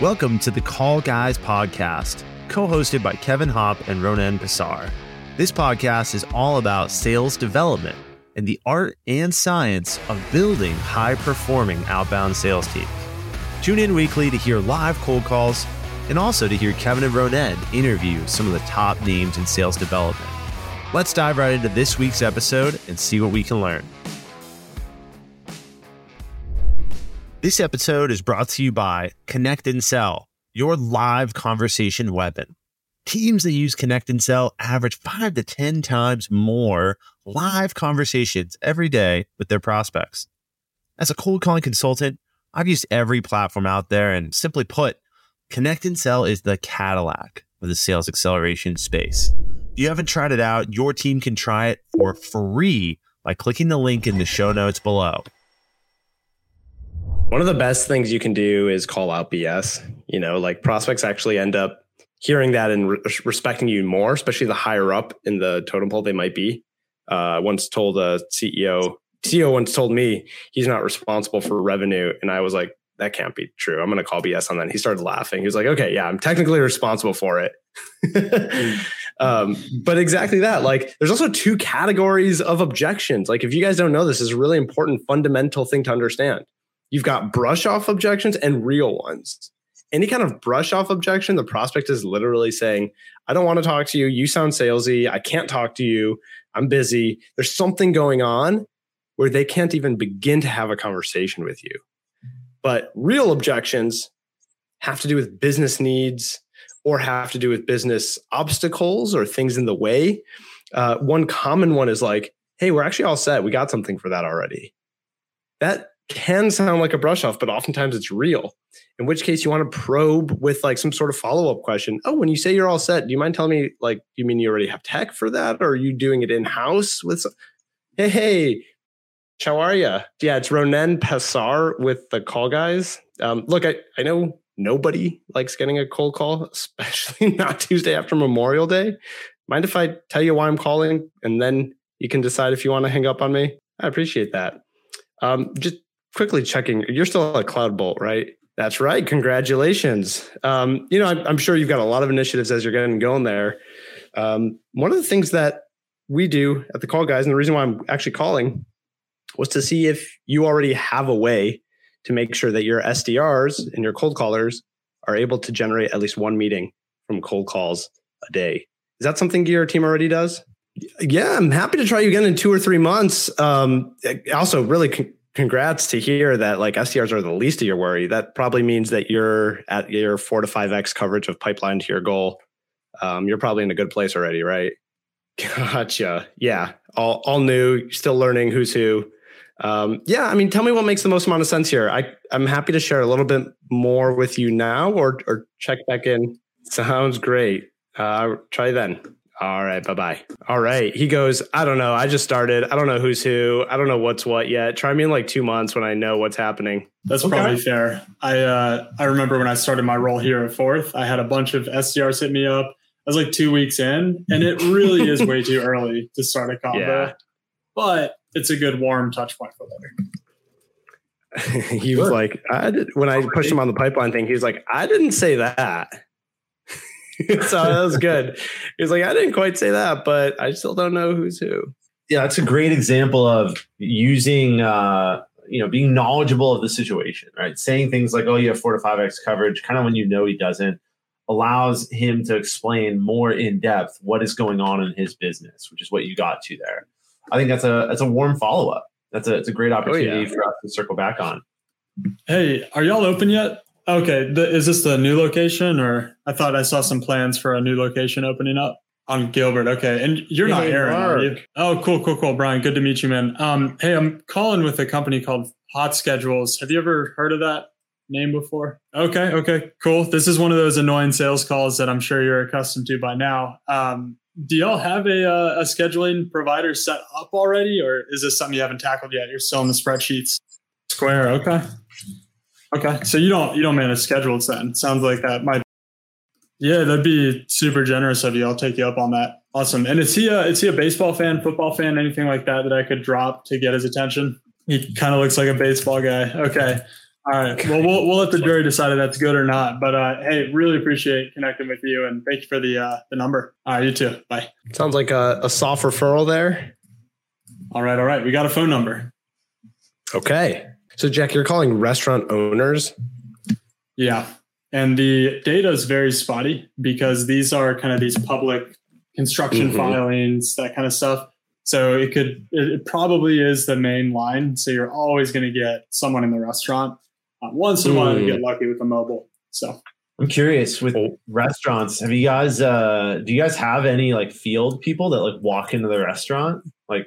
Welcome to the Call Guys podcast, co hosted by Kevin Hopp and Ronen Pessar. This podcast is all about sales development and the art and science of building high performing outbound sales teams. Tune in weekly to hear live cold calls and also to hear Kevin and Ronen interview some of the top names in sales development. Let's dive right into this week's episode and see what we can learn. This episode is brought to you by Connect and Sell, your live conversation weapon. Teams that use Connect and Sell average five to 10 times more live conversations every day with their prospects. As a cold calling consultant, I've used every platform out there, and simply put, Connect and Sell is the Cadillac of the sales acceleration space. If you haven't tried it out, your team can try it for free by clicking the link in the show notes below. One of the best things you can do is call out BS. You know, like prospects actually end up hearing that and re- respecting you more, especially the higher up in the totem pole they might be. Uh, once told a CEO, CEO once told me he's not responsible for revenue. And I was like, that can't be true. I'm going to call BS on that. And he started laughing. He was like, okay, yeah, I'm technically responsible for it. um, but exactly that. Like, there's also two categories of objections. Like, if you guys don't know this, is a really important fundamental thing to understand. You've got brush off objections and real ones. Any kind of brush off objection, the prospect is literally saying, I don't want to talk to you. You sound salesy. I can't talk to you. I'm busy. There's something going on where they can't even begin to have a conversation with you. But real objections have to do with business needs or have to do with business obstacles or things in the way. Uh, one common one is like, hey, we're actually all set. We got something for that already. That can sound like a brush off, but oftentimes it's real. In which case, you want to probe with like some sort of follow up question. Oh, when you say you're all set, do you mind telling me, like, you mean you already have tech for that? Or are you doing it in house with, some- hey, hey, how are you? Yeah, it's Ronen Pessar with the call guys. Um, look, I, I know nobody likes getting a cold call, especially not Tuesday after Memorial Day. Mind if I tell you why I'm calling and then you can decide if you want to hang up on me? I appreciate that. Um, just quickly checking, you're still at Cloud Bolt, right? That's right. Congratulations. Um, you know, I'm, I'm, sure you've got a lot of initiatives as you're getting going there. Um, one of the things that we do at the Call Guys, and the reason why I'm actually calling was to see if you already have a way to make sure that your SDRs and your cold callers are able to generate at least one meeting from cold calls a day. Is that something your team already does? Yeah, I'm happy to try you again in two or three months. Um, also, really congrats to hear that like SDRs are the least of your worry. That probably means that you're at your four to five X coverage of pipeline to your goal. Um, you're probably in a good place already, right? Gotcha. Yeah. All, all new, still learning who's who. Um, yeah. I mean, tell me what makes the most amount of sense here. I, I'm happy to share a little bit more with you now or, or check back in. Sounds great. Uh, try then. All right, bye bye. All right. He goes, I don't know. I just started. I don't know who's who. I don't know what's what yet. Try me in like two months when I know what's happening. That's okay. probably fair. I uh, I remember when I started my role here at Fourth, I had a bunch of SDRs hit me up. I was like two weeks in, and it really is way too early to start a combo. Yeah. But it's a good warm touch point for later. he was like, I did when I pushed him on the pipeline thing, he was like, I didn't say that. so that was good. He was like, I didn't quite say that, but I still don't know who's who. Yeah, that's a great example of using, uh, you know, being knowledgeable of the situation, right? Saying things like, oh, you have four to five X coverage, kind of when you know he doesn't, allows him to explain more in depth what is going on in his business, which is what you got to there. I think that's a that's a warm follow up. That's a it's a great opportunity oh, yeah. for us to circle back on. Hey, are y'all open yet? Okay, the, is this the new location, or I thought I saw some plans for a new location opening up on Gilbert? Okay, and you're hey, not Aaron, Mark. are you? Oh, cool, cool, cool, Brian. Good to meet you, man. Um, hey, I'm calling with a company called HotSchedules. Have you ever heard of that name before? Okay, okay, cool. This is one of those annoying sales calls that I'm sure you're accustomed to by now. Um, do y'all have a, uh, a scheduling provider set up already, or is this something you haven't tackled yet? You're still in the spreadsheets. Square, okay. Okay, so you don't you don't manage schedules then? Sounds like that might. Yeah, that'd be super generous of you. I'll take you up on that. Awesome. And is he a is he a baseball fan, football fan, anything like that that I could drop to get his attention? He kind of looks like a baseball guy. Okay. All right. Well, we'll we'll let the jury decide if that's good or not. But uh, hey, really appreciate connecting with you, and thank you for the uh, the number. All right, you too. Bye. Sounds like a, a soft referral there. All right, all right. We got a phone number. Okay. So Jack, you're calling restaurant owners. Yeah, and the data is very spotty because these are kind of these public construction Mhm. filings, that kind of stuff. So it could, it, it probably is the main line. So you're always going to get someone in the restaurant. Uh, once in a while, you Mm. get lucky with the mobile. So I'm curious with Oh. restaurants. Have you guys? uh Do you guys have any like field people that like walk into the restaurant? Like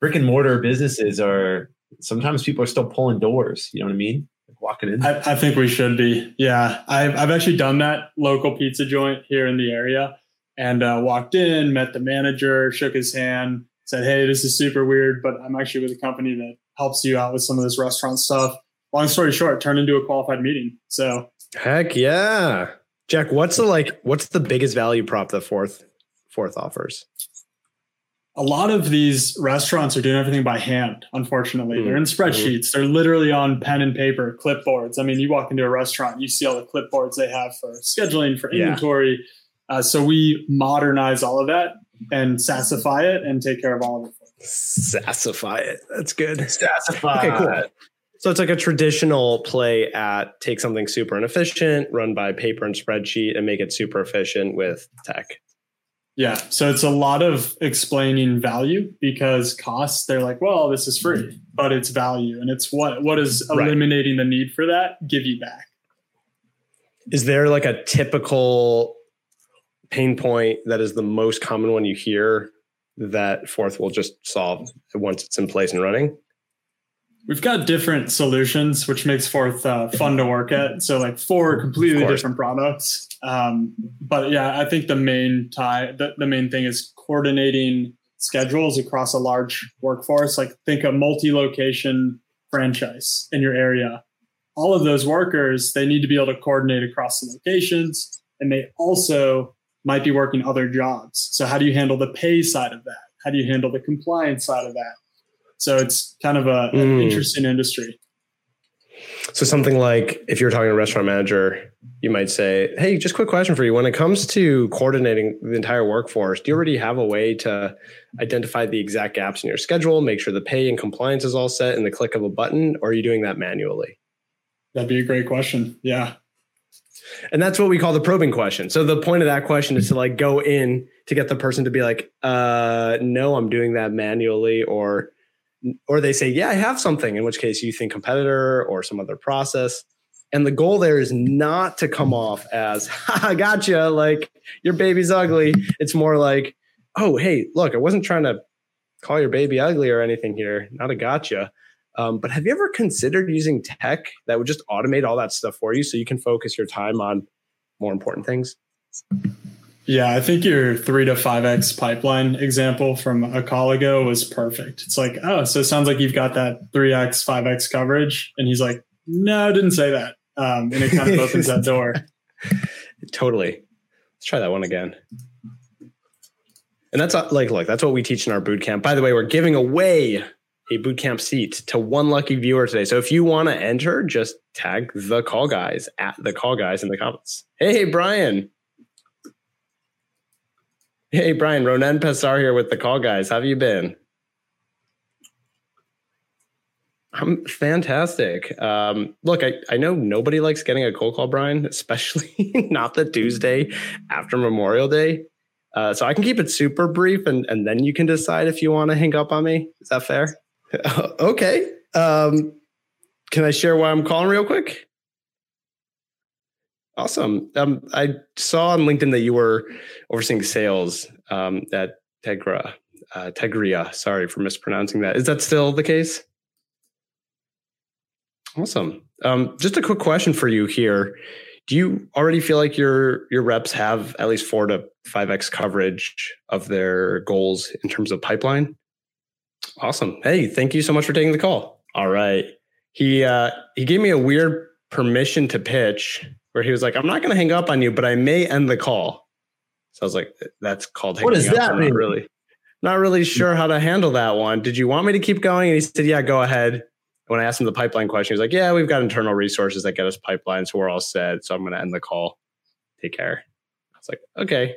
brick and mortar businesses are sometimes people are still pulling doors. You know what I mean? Like walking in. I, I think we should be. Yeah, I've I've actually done that local pizza joint here in the area, and uh, walked in, met the manager, shook his hand, said, "Hey, this is super weird, but I'm actually with a company that helps you out with some of this restaurant stuff." Long story short, turned into a qualified meeting. So Heck yeah. Jack, what's the like what's the biggest value prop that fourth fourth offers? A lot of these restaurants are doing everything by hand. Unfortunately, Mm, they're in spreadsheets. They're literally on pen and paper, clipboards. I mean, you walk into a restaurant, you see all the clipboards they have for scheduling, for Yeah. inventory. Uh, so we modernize all of that and sassify it and take care of all of it. Sassify it. That's good. Sassify. Okay, cool. So it's like a traditional play at take something super inefficient, run by paper and spreadsheet, and make it super efficient with tech. Yeah. So it's a lot of explaining value because costs, they're like, well, this is free, mm-hmm. but it's value. And it's what what is Right. eliminating the need for that give you back. Is there like a typical pain point that is the most common one you hear that Fourth will just solve once it's in place and running? We've got different solutions, which makes Fourth uh, fun to work at. So, like four completely different products. Um, but yeah, I think the main tie, the, the main thing is coordinating schedules across a large workforce. Like, think a multi-location franchise in your area. All of those workers, they need to be able to coordinate across the locations, and they also might be working other jobs. So, how do you handle the pay side of that? How do you handle the compliance side of that? So it's kind of a, an Mm. interesting industry. So something like if you're talking to a restaurant manager, you might say, "Hey, just quick question for you. When it comes to coordinating the entire workforce, do you already have a way to identify the exact gaps in your schedule, make sure the pay and compliance is all set in the click of a button, or are you doing that manually?" That'd be a great question. Yeah. And that's what we call the probing question. So the point of that question is to like go in to get the person to be like, uh, no, I'm doing that manually, or or they say, yeah, I have something, in which case you think competitor or some other process. And the goal there is not to come off as, I gotcha, like your baby's ugly. It's more like, oh, hey, look, I wasn't trying to call your baby ugly or anything here, not a gotcha. Um, but have you ever considered using tech that would just automate all that stuff for you so you can focus your time on more important things? Yeah. I think your three to five X pipeline example from a call ago was perfect. It's like, oh, so it sounds like you've got that 3X, 5X coverage. And he's like, no, I didn't say that. Um, and it kind of opens that door. Totally. Let's try that one again. And that's uh, like, look, that's what we teach in our boot camp. By the way, we're giving away a boot camp seat to one lucky viewer today. So if you want to enter, just tag the call guys at the call guys in the comments. Hey, Brian. Hey, Brian, Ronen Pessar here with the call guys. How have you been? I'm fantastic. Um, look, I, I know nobody likes getting a cold call, Brian, especially not the Tuesday after Memorial Day. Uh, so I can keep it super brief and, and then you can decide if you want to hang up on me. Is that fair? okay. Um, can I share why I'm calling real quick? Awesome. Um, I saw on LinkedIn that you were overseeing sales um, at Tegra, uh, Tegria. Sorry for mispronouncing that. Is that still the case? Awesome. Um, just a quick question for you here. Do you already feel like your your reps have at least four to five x coverage of their goals in terms of pipeline? Awesome. Hey, thank you so much for taking the call. All right. He uh, he gave me a weird permission to pitch where he was like, "I'm not going to hang up on you, but I may end the call." So I was like, "That's called What hanging does up. that I'm mean? Not really, not really sure how to handle that one. Did you want me to keep going?" And he said, "Yeah, go ahead." When I asked him the pipeline question, he's like, "Yeah, we've got internal resources that get us pipeline, so we're all set. So I'm going to end the call. Take care." I was like, "Okay,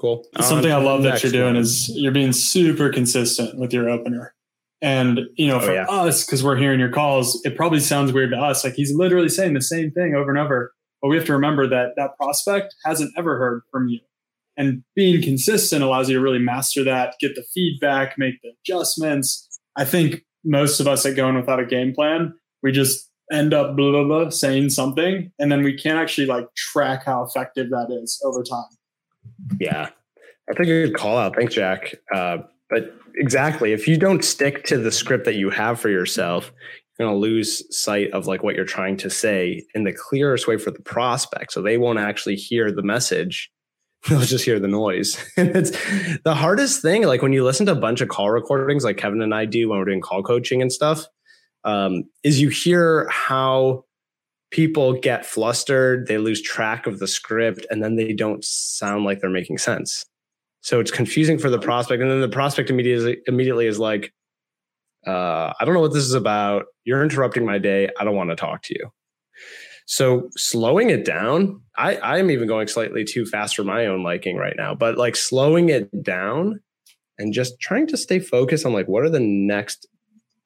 cool." Something I love that you're doing one. is you're being super consistent with your opener. And you know, oh, for yeah. us, because we're hearing your calls, it probably sounds weird to us. Like he's literally saying the same thing over and over. But we have to remember that that prospect hasn't ever heard from you. And being consistent allows you to really master that, get the feedback, make the adjustments. I think most of us that go in without a game plan, we just end up blah, blah, blah, saying something, and then we can't actually like track how effective that is over time. Yeah, that's a good call out. Thanks, Jack. Uh, but exactly, if you don't stick to the script that you have for yourself, you're going to lose sight of like what you're trying to say in the clearest way for the prospect. So they won't actually hear the message. They'll just hear the noise. and it's the hardest thing. Like when you listen to a bunch of call recordings, like Kevin and I do when we're doing call coaching and stuff, um, is you hear how people get flustered, they lose track of the script, and then they don't sound like they're making sense. So it's confusing for the prospect. And then the prospect immediately immediately is like, uh, I don't know what this is about. You're interrupting my day. I don't want to talk to you. So slowing it down, I, I'm even going slightly too fast for my own liking right now, but like slowing it down and just trying to stay focused on like what are the next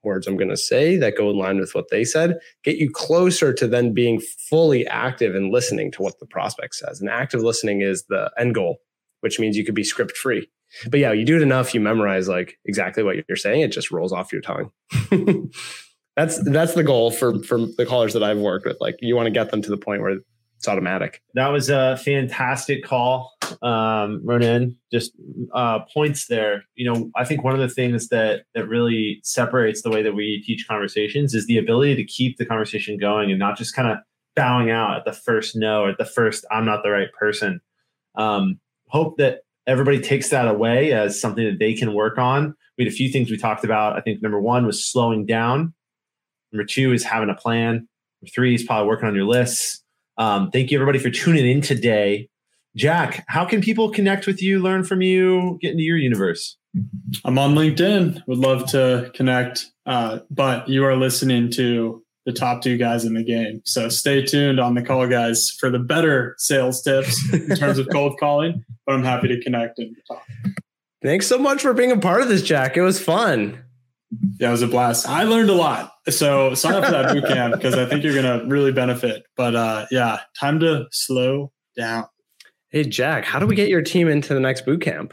words I'm going to say that go in line with what they said, get you closer to then being fully active and listening to what the prospect says. And active listening is the end goal which means you could be script free. But yeah, you do it enough, you memorize like exactly what you're saying. It just rolls off your tongue. that's that's the goal for for the callers that I've worked with. Like you want to get them to the point where it's automatic. That was a fantastic call, um, Ronen. Just uh, points there. You know, I think one of the things that that really separates the way that we teach conversations is the ability to keep the conversation going and not just kind of bowing out at the first no or at the first I'm not the right person. Um, hope that everybody takes that away as something that they can work on. We had a few things we talked about. I think number one was slowing down. Number two is having a plan. Number three is probably working on your lists. Um, thank you everybody for tuning in today. Jack, how can people connect with you, learn from you, get into your universe? I'm on LinkedIn. Would love to connect. Uh, but you are listening to the top two guys in the game. So stay tuned on the call guys for the better sales tips in terms of cold calling. But I'm happy to connect and talk. Thanks so much for being a part of this, Jack. It was fun. Yeah, it was a blast. I learned a lot. So sign up for that boot camp because I think you're gonna really benefit. But uh, yeah, time to slow down. Hey Jack, how do we get your team into the next boot camp?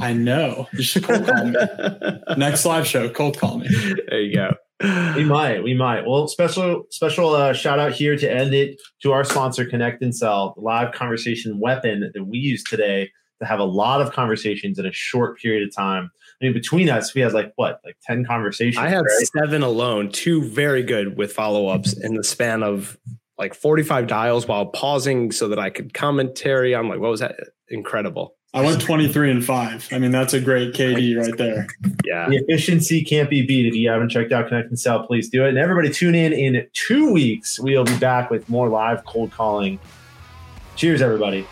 I know. You should cold call me. Next live show, cold call me. There you go we might, we might. Well, special special uh, shout out here to end it to our sponsor, Connect and Sell, the live conversation weapon that we use today to have a lot of conversations in a short period of time. I mean, between us, we had like what, like ten conversations. I had right? seven alone, two very good with follow ups in the span of like forty five dials while pausing so that I could commentary on like what was that incredible. I went 23 and 5. I mean, that's a great KD right there. Yeah. The efficiency can't be beat. If you haven't checked out Connect and Sell, please do it. And everybody tune in in two weeks. We'll be back with more live cold calling. Cheers, everybody.